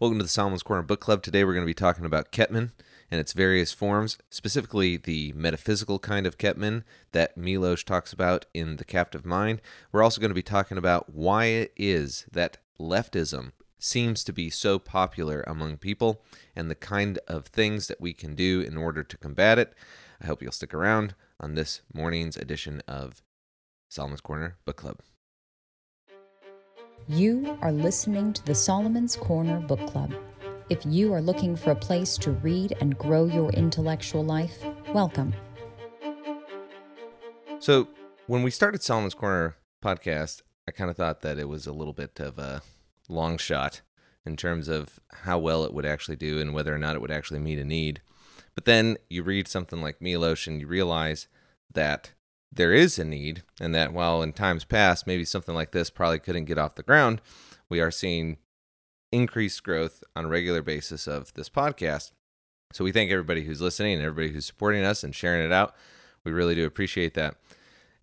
Welcome to the Solomon's Corner Book Club. Today we're going to be talking about Ketman and its various forms, specifically the metaphysical kind of Ketman that Milosz talks about in The Captive Mind. We're also going to be talking about why it is that leftism seems to be so popular among people and the kind of things that we can do in order to combat it. I hope you'll stick around on this morning's edition of Solomon's Corner Book Club. You are listening to the Solomon's Corner Book Club. If you are looking for a place to read and grow your intellectual life, welcome. So, when we started Solomon's Corner podcast, I kind of thought that it was a little bit of a long shot in terms of how well it would actually do and whether or not it would actually meet a need. But then you read something like Milosz and you realize that there is a need, and that while in times past maybe something like this probably couldn't get off the ground, we are seeing increased growth on a regular basis of this podcast. So we thank everybody who's listening and everybody who's supporting us and sharing it out. We really do appreciate that.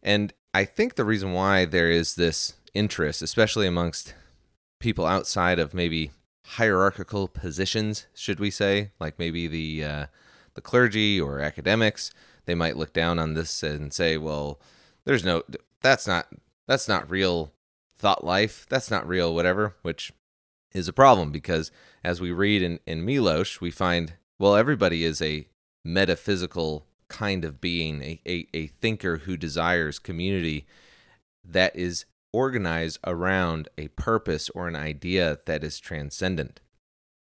And I think the reason why there is this interest, especially amongst people outside of maybe hierarchical positions, should we say, like maybe the uh, the clergy or academics, they might look down on this and say, "Well, there's no that's not that's not real thought life. That's not real whatever," which is a problem because as we read in, in Milosz, we find well everybody is a metaphysical kind of being, a, a, a thinker who desires community that is organized around a purpose or an idea that is transcendent.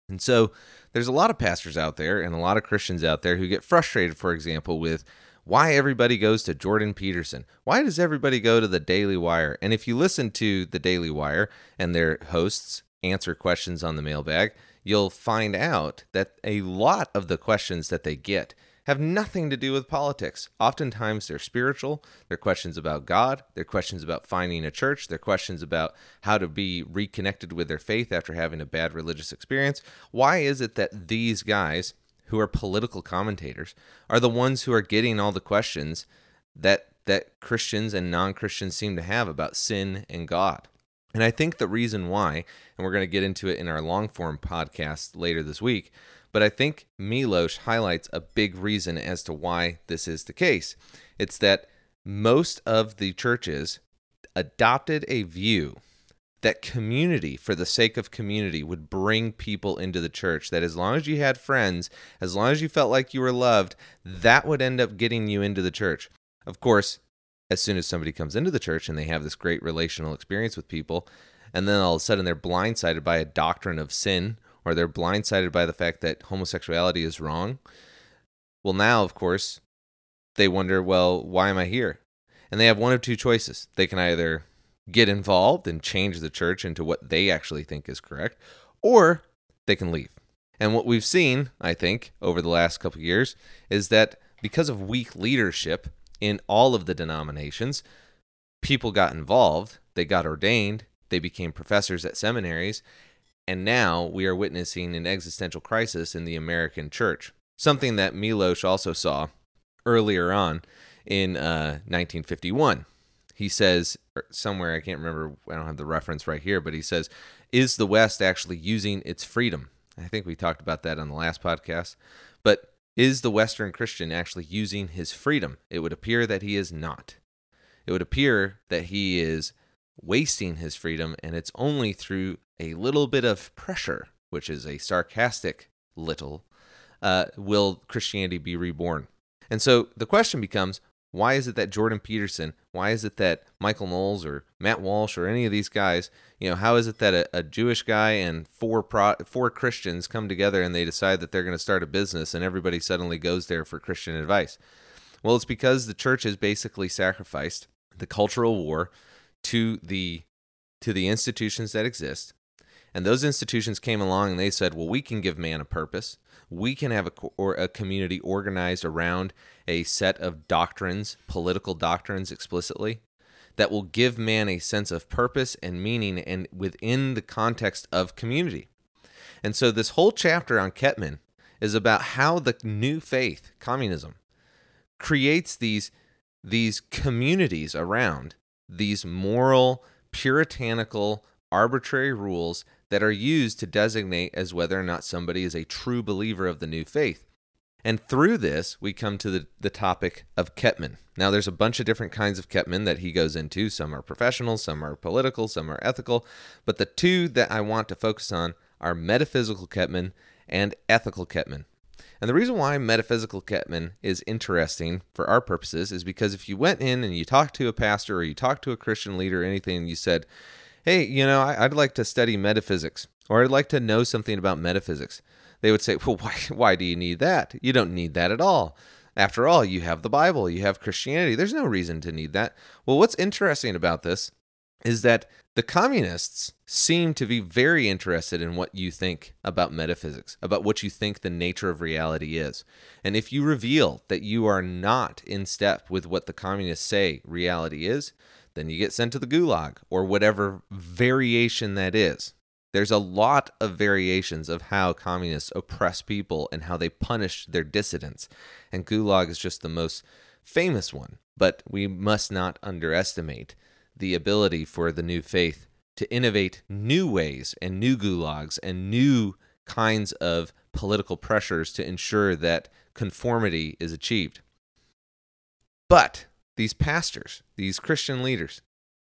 And so there's a lot of pastors out there and a lot of Christians out there who get frustrated, for example, with why everybody goes to Jordan Peterson. Why does everybody go to the Daily Wire? And if you listen to the Daily Wire and their hosts answer questions on the mailbag, you'll find out that a lot of the questions that they get have nothing to do with politics. Oftentimes they're spiritual, they're questions about God, they're questions about finding a church, they're questions about how to be reconnected with their faith after having a bad religious experience. Why is it that these guys, who are political commentators, are the ones who are getting all the questions that that Christians and non-Christians seem to have about sin and God? And I think the reason why, and we're going to get into it in our long form podcast later this week, but I think Milosz highlights a big reason as to why this is the case. It's that most of the churches adopted a view that community, for the sake of community, would bring people into the church. That as long as you had friends, as long as you felt like you were loved, that would end up getting you into the church. Of course, as soon as somebody comes into the church and they have this great relational experience with people, and then all of a sudden they're blindsided by a doctrine of sin or they're blindsided by the fact that homosexuality is wrong. Well, now, of course, they wonder, well, why am I here? And they have one of two choices. They can either get involved and change the church into what they actually think is correct, or they can leave. And what we've seen, I think, over the last couple years is that because of weak leadership in all of the denominations, people got involved, they got ordained, they became professors at seminaries, and now we are witnessing an existential crisis in the American church, something that Milosz also saw earlier on in uh, 1951. He says er, somewhere, I can't remember, I don't have the reference right here, but he says, Is the West actually using its freedom? I think we talked about that on the last podcast. But is the Western Christian actually using his freedom? It would appear that he is not. It would appear that he is wasting his freedom, and it's only through a little bit of pressure, which is a sarcastic little, uh, will Christianity be reborn? And so the question becomes why is it that Jordan Peterson, why is it that Michael Knowles or Matt Walsh or any of these guys, you know, how is it that a, a Jewish guy and four pro, four Christians come together and they decide that they're going to start a business and everybody suddenly goes there for Christian advice? Well, it's because the church has basically sacrificed the cultural war to the to the institutions that exist and those institutions came along and they said, well, we can give man a purpose. We can have a, or a community organized around a set of doctrines, political doctrines explicitly, that will give man a sense of purpose and meaning and within the context of community. And so this whole chapter on Ketman is about how the new faith, communism, creates these these communities around these moral, puritanical, arbitrary rules that are used to designate as whether or not somebody is a true believer of the new faith. And through this, we come to the, the topic of Ketman. Now, there's a bunch of different kinds of Ketman that he goes into. Some are professional, some are political, some are ethical. But the two that I want to focus on are metaphysical Ketman and ethical Ketman. And the reason why metaphysical Ketman is interesting for our purposes is because if you went in and you talked to a pastor or you talked to a Christian leader or anything, and you said, hey, you know, I'd like to study metaphysics or I'd like to know something about metaphysics they would say, well, why, why do you need that? You don't need that at all. After all, you have the Bible, you have Christianity. There's no reason to need that. Well, what's interesting about this is that the communists seem to be very interested in what you think about metaphysics, about what you think the nature of reality is. And if you reveal that you are not in step with what the communists say reality is, then you get sent to the gulag or whatever variation that is. There's a lot of variations of how communists oppress people and how they punish their dissidents. And Gulag is just the most famous one. But we must not underestimate the ability for the new faith to innovate new ways and new gulags and new kinds of political pressures to ensure that conformity is achieved. But these pastors, these Christian leaders,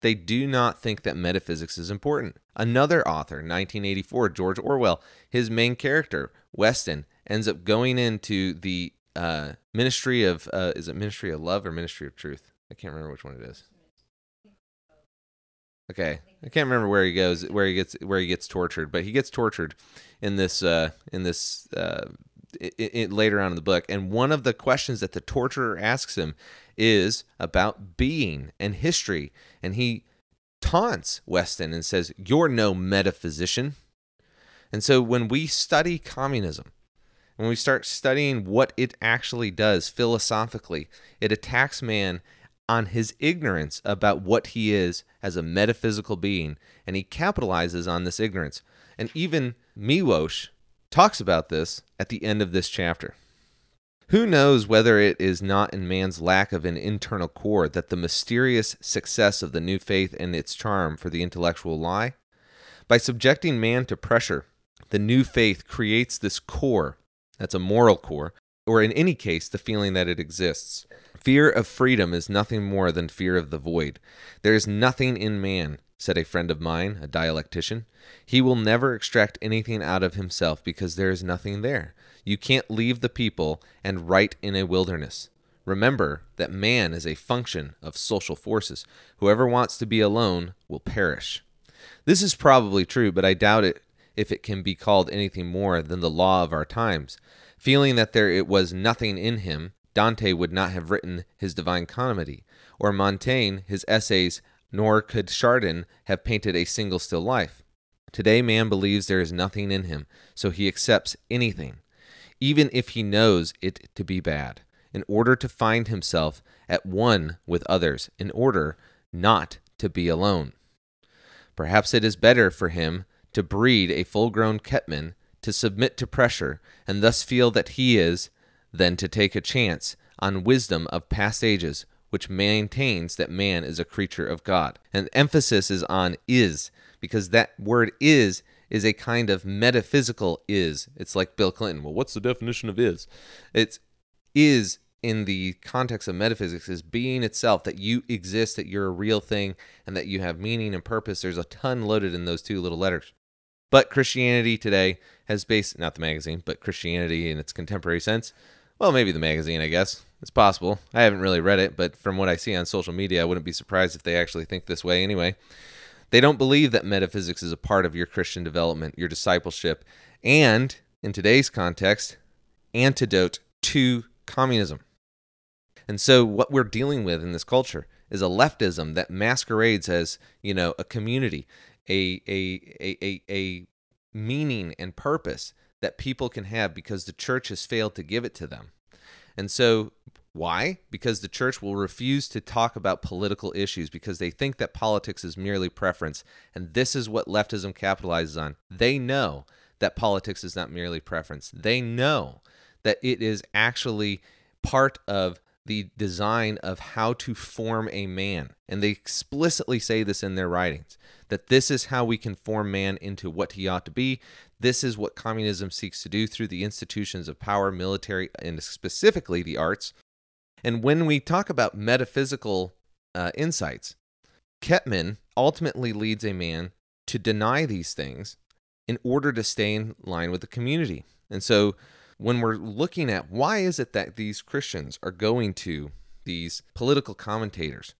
they do not think that metaphysics is important. Another author, 1984, George Orwell, his main character, Winston, ends up going into the uh, Ministry of, uh, is it Ministry of Love or Ministry of Truth? I can't remember which one it is. Okay, I can't remember where he goes, where he gets, where he gets tortured, but he gets tortured in this, uh, in this, uh, it, it, later on in the book. And one of the questions that the torturer asks him is about being and history. And he taunts Winston and says, You're no metaphysician. And so when we study communism, when we start studying what it actually does philosophically, it attacks man on his ignorance about what he is as a metaphysical being, and he capitalizes on this ignorance. And even Miłosz talks about this at the end of this chapter. Who knows whether it is not in man's lack of an internal core that the mysterious success of the new faith and its charm for the intellectual lie? By subjecting man to pressure, the new faith creates this core, that's a moral core, or in any case, the feeling that it exists. Fear of freedom is nothing more than fear of the void. There is nothing in man, said a friend of mine, a dialectician. He will never extract anything out of himself because there is nothing there. You can't leave the people and write in a wilderness. Remember that man is a function of social forces. Whoever wants to be alone will perish. This is probably true, but I doubt it if it can be called anything more than the law of our times. Feeling that there it was nothing in him, Dante would not have written his Divine Comedy, or Montaigne his essays, nor could Chardin have painted a single still life. Today, man believes there is nothing in him, so he accepts anything even if he knows it to be bad, in order to find himself at one with others, in order not to be alone. Perhaps it is better for him to breed a full grown Ketman, to submit to pressure, and thus feel that he is, than to take a chance on wisdom of past ages, which maintains that man is a creature of God. And emphasis is on is, because that word is is a kind of metaphysical is. It's like Bill Clinton. Well, what's the definition of is? It's is in the context of metaphysics is being itself, that you exist, that you're a real thing, and that you have meaning and purpose. There's a ton loaded in those two little letters. But Christianity today has based, not the magazine, but Christianity in its contemporary sense. Well, maybe the magazine, I guess. It's possible. I haven't really read it, but from what I see on social media, I wouldn't be surprised if they actually think this way anyway. They don't believe that metaphysics is a part of your Christian development, your discipleship, and in today's context, antidote to communism. And so what we're dealing with in this culture is a leftism that masquerades as, you know, a community, a a a a, meaning and purpose that people can have because the church has failed to give it to them. And so why? Because the church will refuse to talk about political issues because they think that politics is merely preference. And this is what leftism capitalizes on. They know that politics is not merely preference, they know that it is actually part of the design of how to form a man. And they explicitly say this in their writings that this is how we can form man into what he ought to be. This is what communism seeks to do through the institutions of power, military, and specifically the arts. And when we talk about metaphysical uh, insights, Ketman ultimately leads a man to deny these things in order to stay in line with the community. And so when we're looking at why is it that these Christians are going to these political commentators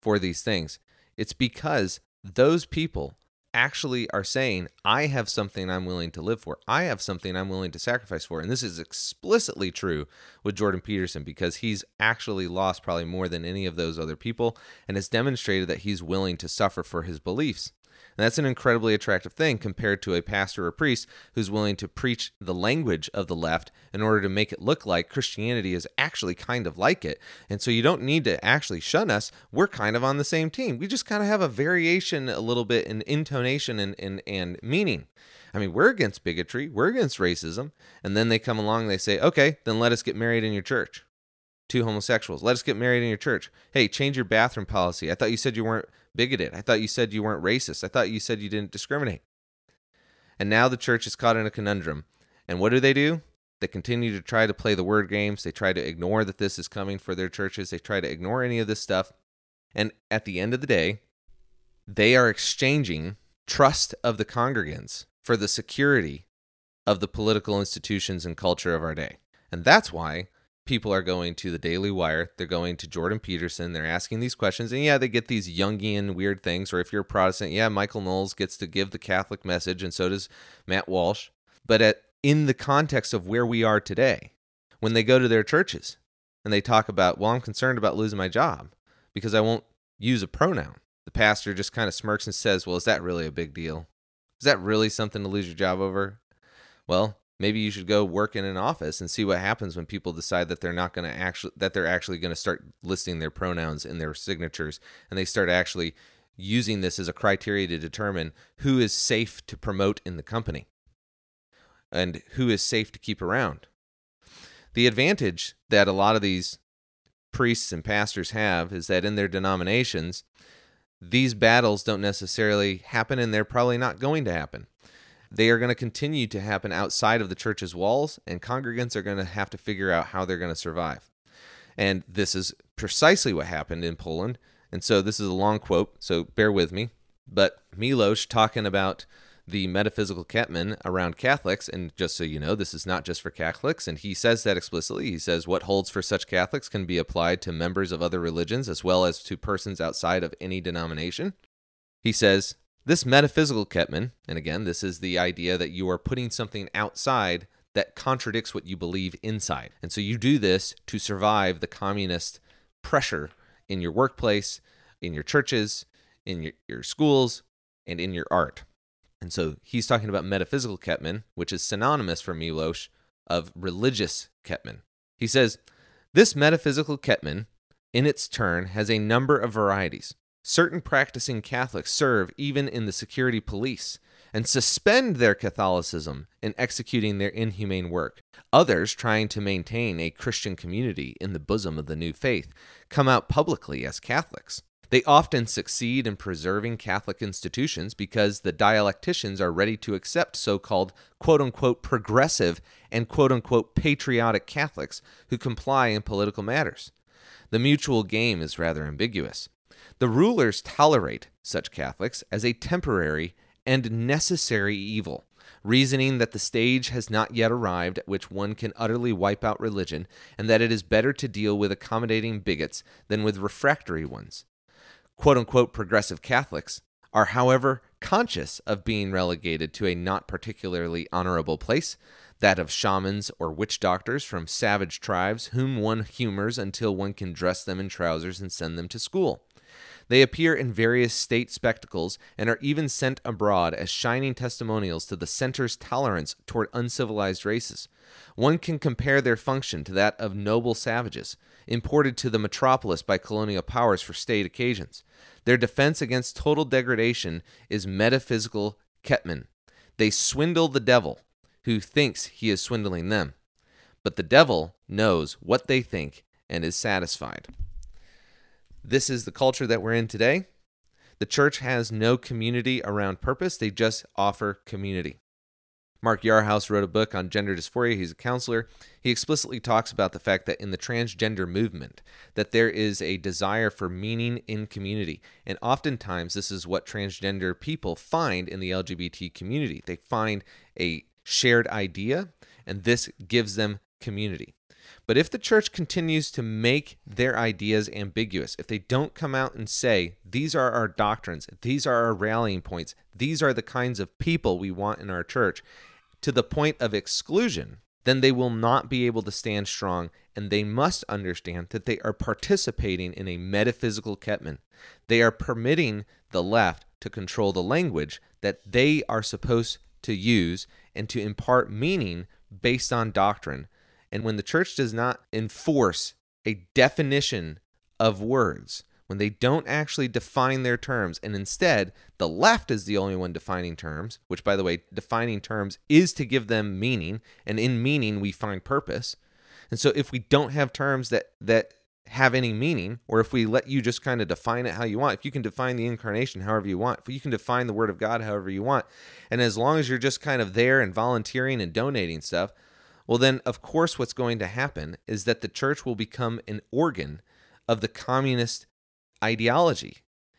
for these things, it's because those people actually are saying, I have something I'm willing to live for. I have something I'm willing to sacrifice for. And this is explicitly true with Jordan Peterson because he's actually lost probably more than any of those other people and has demonstrated that he's willing to suffer for his beliefs. And that's an incredibly attractive thing compared to a pastor or priest who's willing to preach the language of the left in order to make it look like Christianity is actually kind of like it. And so you don't need to actually shun us. We're kind of on the same team. We just kind of have a variation a little bit in intonation and, and, and meaning. I mean, we're against bigotry, we're against racism. And then they come along they say, okay, then let us get married in your church. Two homosexuals, let us get married in your church. Hey, change your bathroom policy. I thought you said you weren't bigoted. I thought you said you weren't racist. I thought you said you didn't discriminate. And now the church is caught in a conundrum. And what do they do? They continue to try to play the word games. They try to ignore that this is coming for their churches. They try to ignore any of this stuff. And at the end of the day, they are exchanging trust of the congregants for the security of the political institutions and culture of our day. And that's why people are going to the Daily Wire, they're going to Jordan Peterson, they're asking these questions, and yeah, they get these Jungian weird things. Or if you're a Protestant, yeah, Michael Knowles gets to give the Catholic message, and so does Matt Walsh. But at, in the context of where we are today, when they go to their churches and they talk about, well, I'm concerned about losing my job because I won't use a pronoun, the pastor just kind of smirks and says, well, is that really a big deal? Is that really something to lose your job over? Well, maybe you should go work in an office and see what happens when people decide that they're not going to actually that they're actually going to start listing their pronouns in their signatures and they start actually using this as a criteria to determine who is safe to promote in the company and who is safe to keep around. The advantage that a lot of these priests and pastors have is that in their denominations these battles don't necessarily happen and they're probably not going to happen they are going to continue to happen outside of the church's walls, and congregants are going to have to figure out how they're going to survive. And this is precisely what happened in Poland. And so this is a long quote, so bear with me. But Milosz talking about the metaphysical Ketman around Catholics, and just so you know, this is not just for Catholics, and he says that explicitly. He says what holds for such Catholics can be applied to members of other religions as well as to persons outside of any denomination. He says, this metaphysical Ketman, and again, this is the idea that you are putting something outside that contradicts what you believe inside. And so you do this to survive the communist pressure in your workplace, in your churches, in your, your schools, and in your art. And so he's talking about metaphysical Ketman, which is synonymous for Milosz of religious Ketman. He says, This metaphysical Ketman, in its turn, has a number of varieties. Certain practicing Catholics serve even in the security police and suspend their Catholicism in executing their inhumane work. Others, trying to maintain a Christian community in the bosom of the new faith, come out publicly as Catholics. They often succeed in preserving Catholic institutions because the dialecticians are ready to accept so called quote unquote progressive and quote unquote patriotic Catholics who comply in political matters. The mutual game is rather ambiguous. The rulers tolerate such Catholics as a temporary and necessary evil, reasoning that the stage has not yet arrived at which one can utterly wipe out religion, and that it is better to deal with accommodating bigots than with refractory ones. Quote unquote progressive Catholics are, however, conscious of being relegated to a not particularly honorable place, that of shamans or witch doctors from savage tribes whom one humors until one can dress them in trousers and send them to school. They appear in various state spectacles and are even sent abroad as shining testimonials to the center's tolerance toward uncivilized races. One can compare their function to that of noble savages, imported to the metropolis by colonial powers for state occasions. Their defense against total degradation is metaphysical ketman. They swindle the devil, who thinks he is swindling them. But the devil knows what they think and is satisfied. This is the culture that we're in today. The church has no community around purpose, they just offer community. Mark Yarhouse wrote a book on gender dysphoria. He's a counselor. He explicitly talks about the fact that in the transgender movement that there is a desire for meaning in community. And oftentimes this is what transgender people find in the LGBT community. They find a shared idea and this gives them community. But if the church continues to make their ideas ambiguous, if they don't come out and say, these are our doctrines, these are our rallying points, these are the kinds of people we want in our church, to the point of exclusion, then they will not be able to stand strong and they must understand that they are participating in a metaphysical ketman. They are permitting the left to control the language that they are supposed to use and to impart meaning based on doctrine. And when the church does not enforce a definition of words, when they don't actually define their terms, and instead the left is the only one defining terms, which, by the way, defining terms is to give them meaning, and in meaning we find purpose. And so if we don't have terms that, that have any meaning, or if we let you just kind of define it how you want, if you can define the incarnation however you want, if you can define the word of God however you want, and as long as you're just kind of there and volunteering and donating stuff, well, then of course what's going to happen is that the church will become an organ of the communist ideology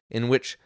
in which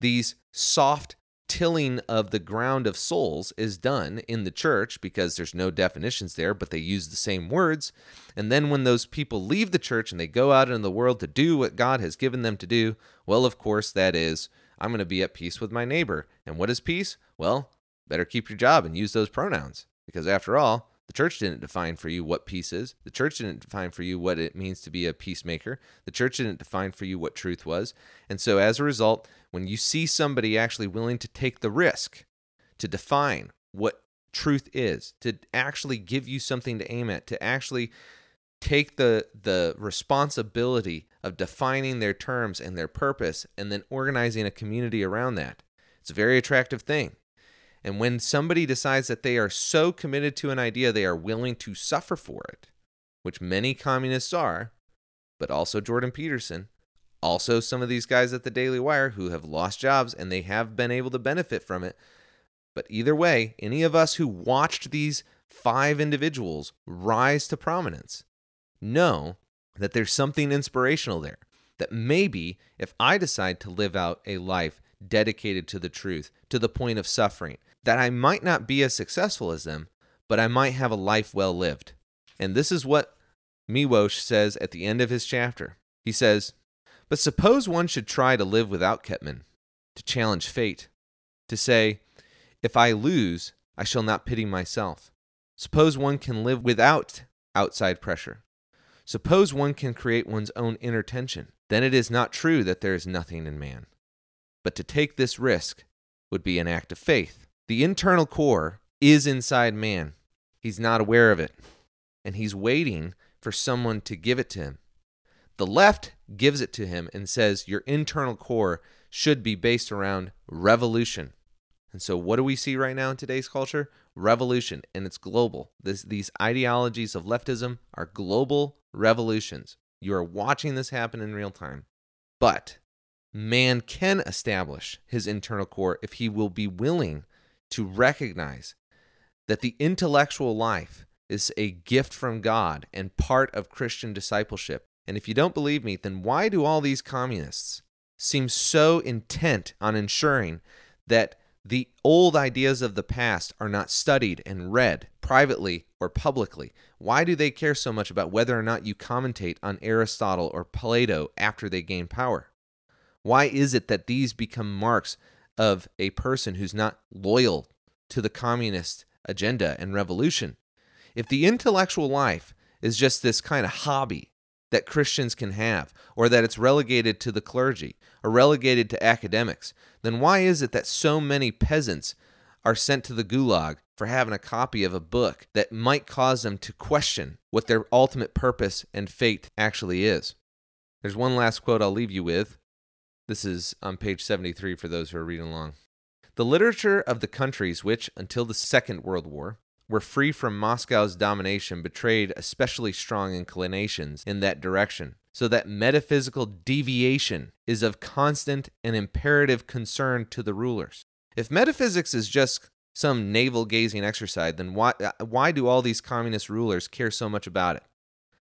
these soft tilling of the ground of souls is done in the church because there's no definitions there, but they use the same words. And then when those people leave the church and they go out in the world to do what God has given them to do, well, of course, that is, I'm going to be at peace with my neighbor. And what is peace? Well, better keep your job and use those pronouns because after all, the church didn't define for you what peace is. The church didn't define for you what it means to be a peacemaker. The church didn't define for you what truth was. And so, as a result, when you see somebody actually willing to take the risk to define what truth is, to actually give you something to aim at, to actually take the the responsibility of defining their terms and their purpose and then organizing a community around that. It's a very attractive thing. And when somebody decides that they are so committed to an idea they are willing to suffer for it, which many communists are, but also Jordan Peterson, also some of these guys at the Daily Wire who have lost jobs and they have been able to benefit from it. But either way, any of us who watched these five individuals rise to prominence know that there's something inspirational there. That maybe if I decide to live out a life dedicated to the truth, to the point of suffering, that I might not be as successful as them, but I might have a life well lived. And this is what Miłosz says at the end of his chapter. He says, But suppose one should try to live without Ketman, to challenge fate, to say, If I lose, I shall not pity myself. Suppose one can live without outside pressure. Suppose one can create one's own inner tension. Then it is not true that there is nothing in man. But to take this risk would be an act of faith the internal core is inside man. He's not aware of it. And he's waiting for someone to give it to him. The left gives it to him and says your internal core should be based around revolution. And so, what do we see right now in today's culture? Revolution, and it's global. This, these ideologies of leftism are global revolutions. You are watching this happen in real time. But man can establish his internal core if he will be willing to recognize that the intellectual life is a gift from God and part of Christian discipleship. And if you don't believe me, then why do all these communists seem so intent on ensuring that the old ideas of the past are not studied and read privately or publicly? Why do they care so much about whether or not you commentate on Aristotle or Plato after they gain power? Why is it that these become marks of a person who's not loyal to the communist agenda and revolution. If the intellectual life is just this kind of hobby that Christians can have, or that it's relegated to the clergy or relegated to academics, then why is it that so many peasants are sent to the gulag for having a copy of a book that might cause them to question what their ultimate purpose and fate actually is? There's one last quote I'll leave you with this is on page 73 for those who are reading along. The literature of the countries which, until the Second World War, were free from Moscow's domination betrayed especially strong inclinations in that direction, so that metaphysical deviation is of constant and imperative concern to the rulers. If metaphysics is just some navel gazing exercise, then why, uh, why do all these communist rulers care so much about it?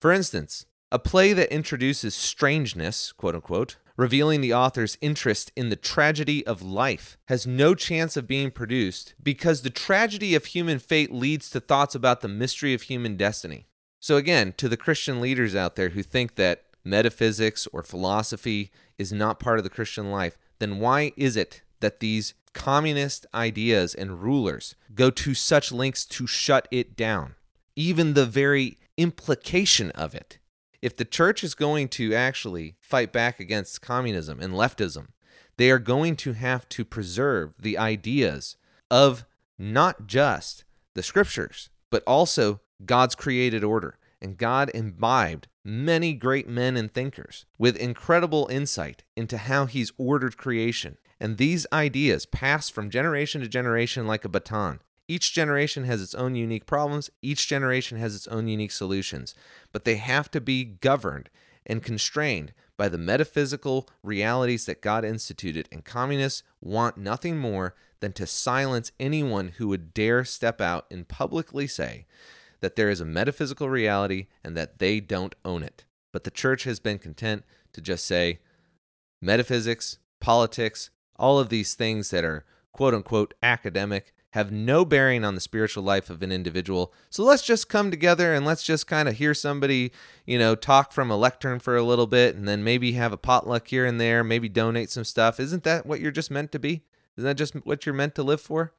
For instance, a play that introduces strangeness, quote unquote, revealing the author's interest in the tragedy of life, has no chance of being produced because the tragedy of human fate leads to thoughts about the mystery of human destiny. So, again, to the Christian leaders out there who think that metaphysics or philosophy is not part of the Christian life, then why is it that these communist ideas and rulers go to such lengths to shut it down? Even the very implication of it if the church is going to actually fight back against communism and leftism, they are going to have to preserve the ideas of not just the scriptures, but also God's created order. And God imbibed many great men and thinkers with incredible insight into how He's ordered creation. And these ideas pass from generation to generation like a baton. Each generation has its own unique problems, each generation has its own unique solutions, but they have to be governed and constrained by the metaphysical realities that God instituted. And communists want nothing more than to silence anyone who would dare step out and publicly say that there is a metaphysical reality and that they don't own it. But the church has been content to just say metaphysics, politics, all of these things that are quote unquote academic have no bearing on the spiritual life of an individual. So let's just come together and let's just kind of hear somebody, you know, talk from a lectern for a little bit and then maybe have a potluck here and there, maybe donate some stuff. Isn't that what you're just meant to be? Isn't that just what you're meant to live for?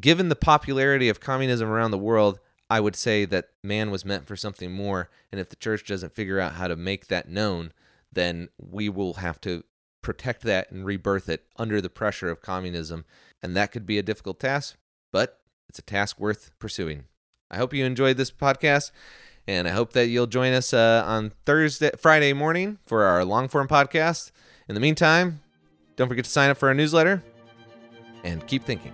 Given the popularity of communism around the world, I would say that man was meant for something more. And if the church doesn't figure out how to make that known, then we will have to protect that and rebirth it under the pressure of communism and that could be a difficult task, but it's a task worth pursuing. I hope you enjoyed this podcast, and I hope that you'll join us uh, on Thursday, Friday morning for our long form podcast. In the meantime, don't forget to sign up for our newsletter and keep thinking.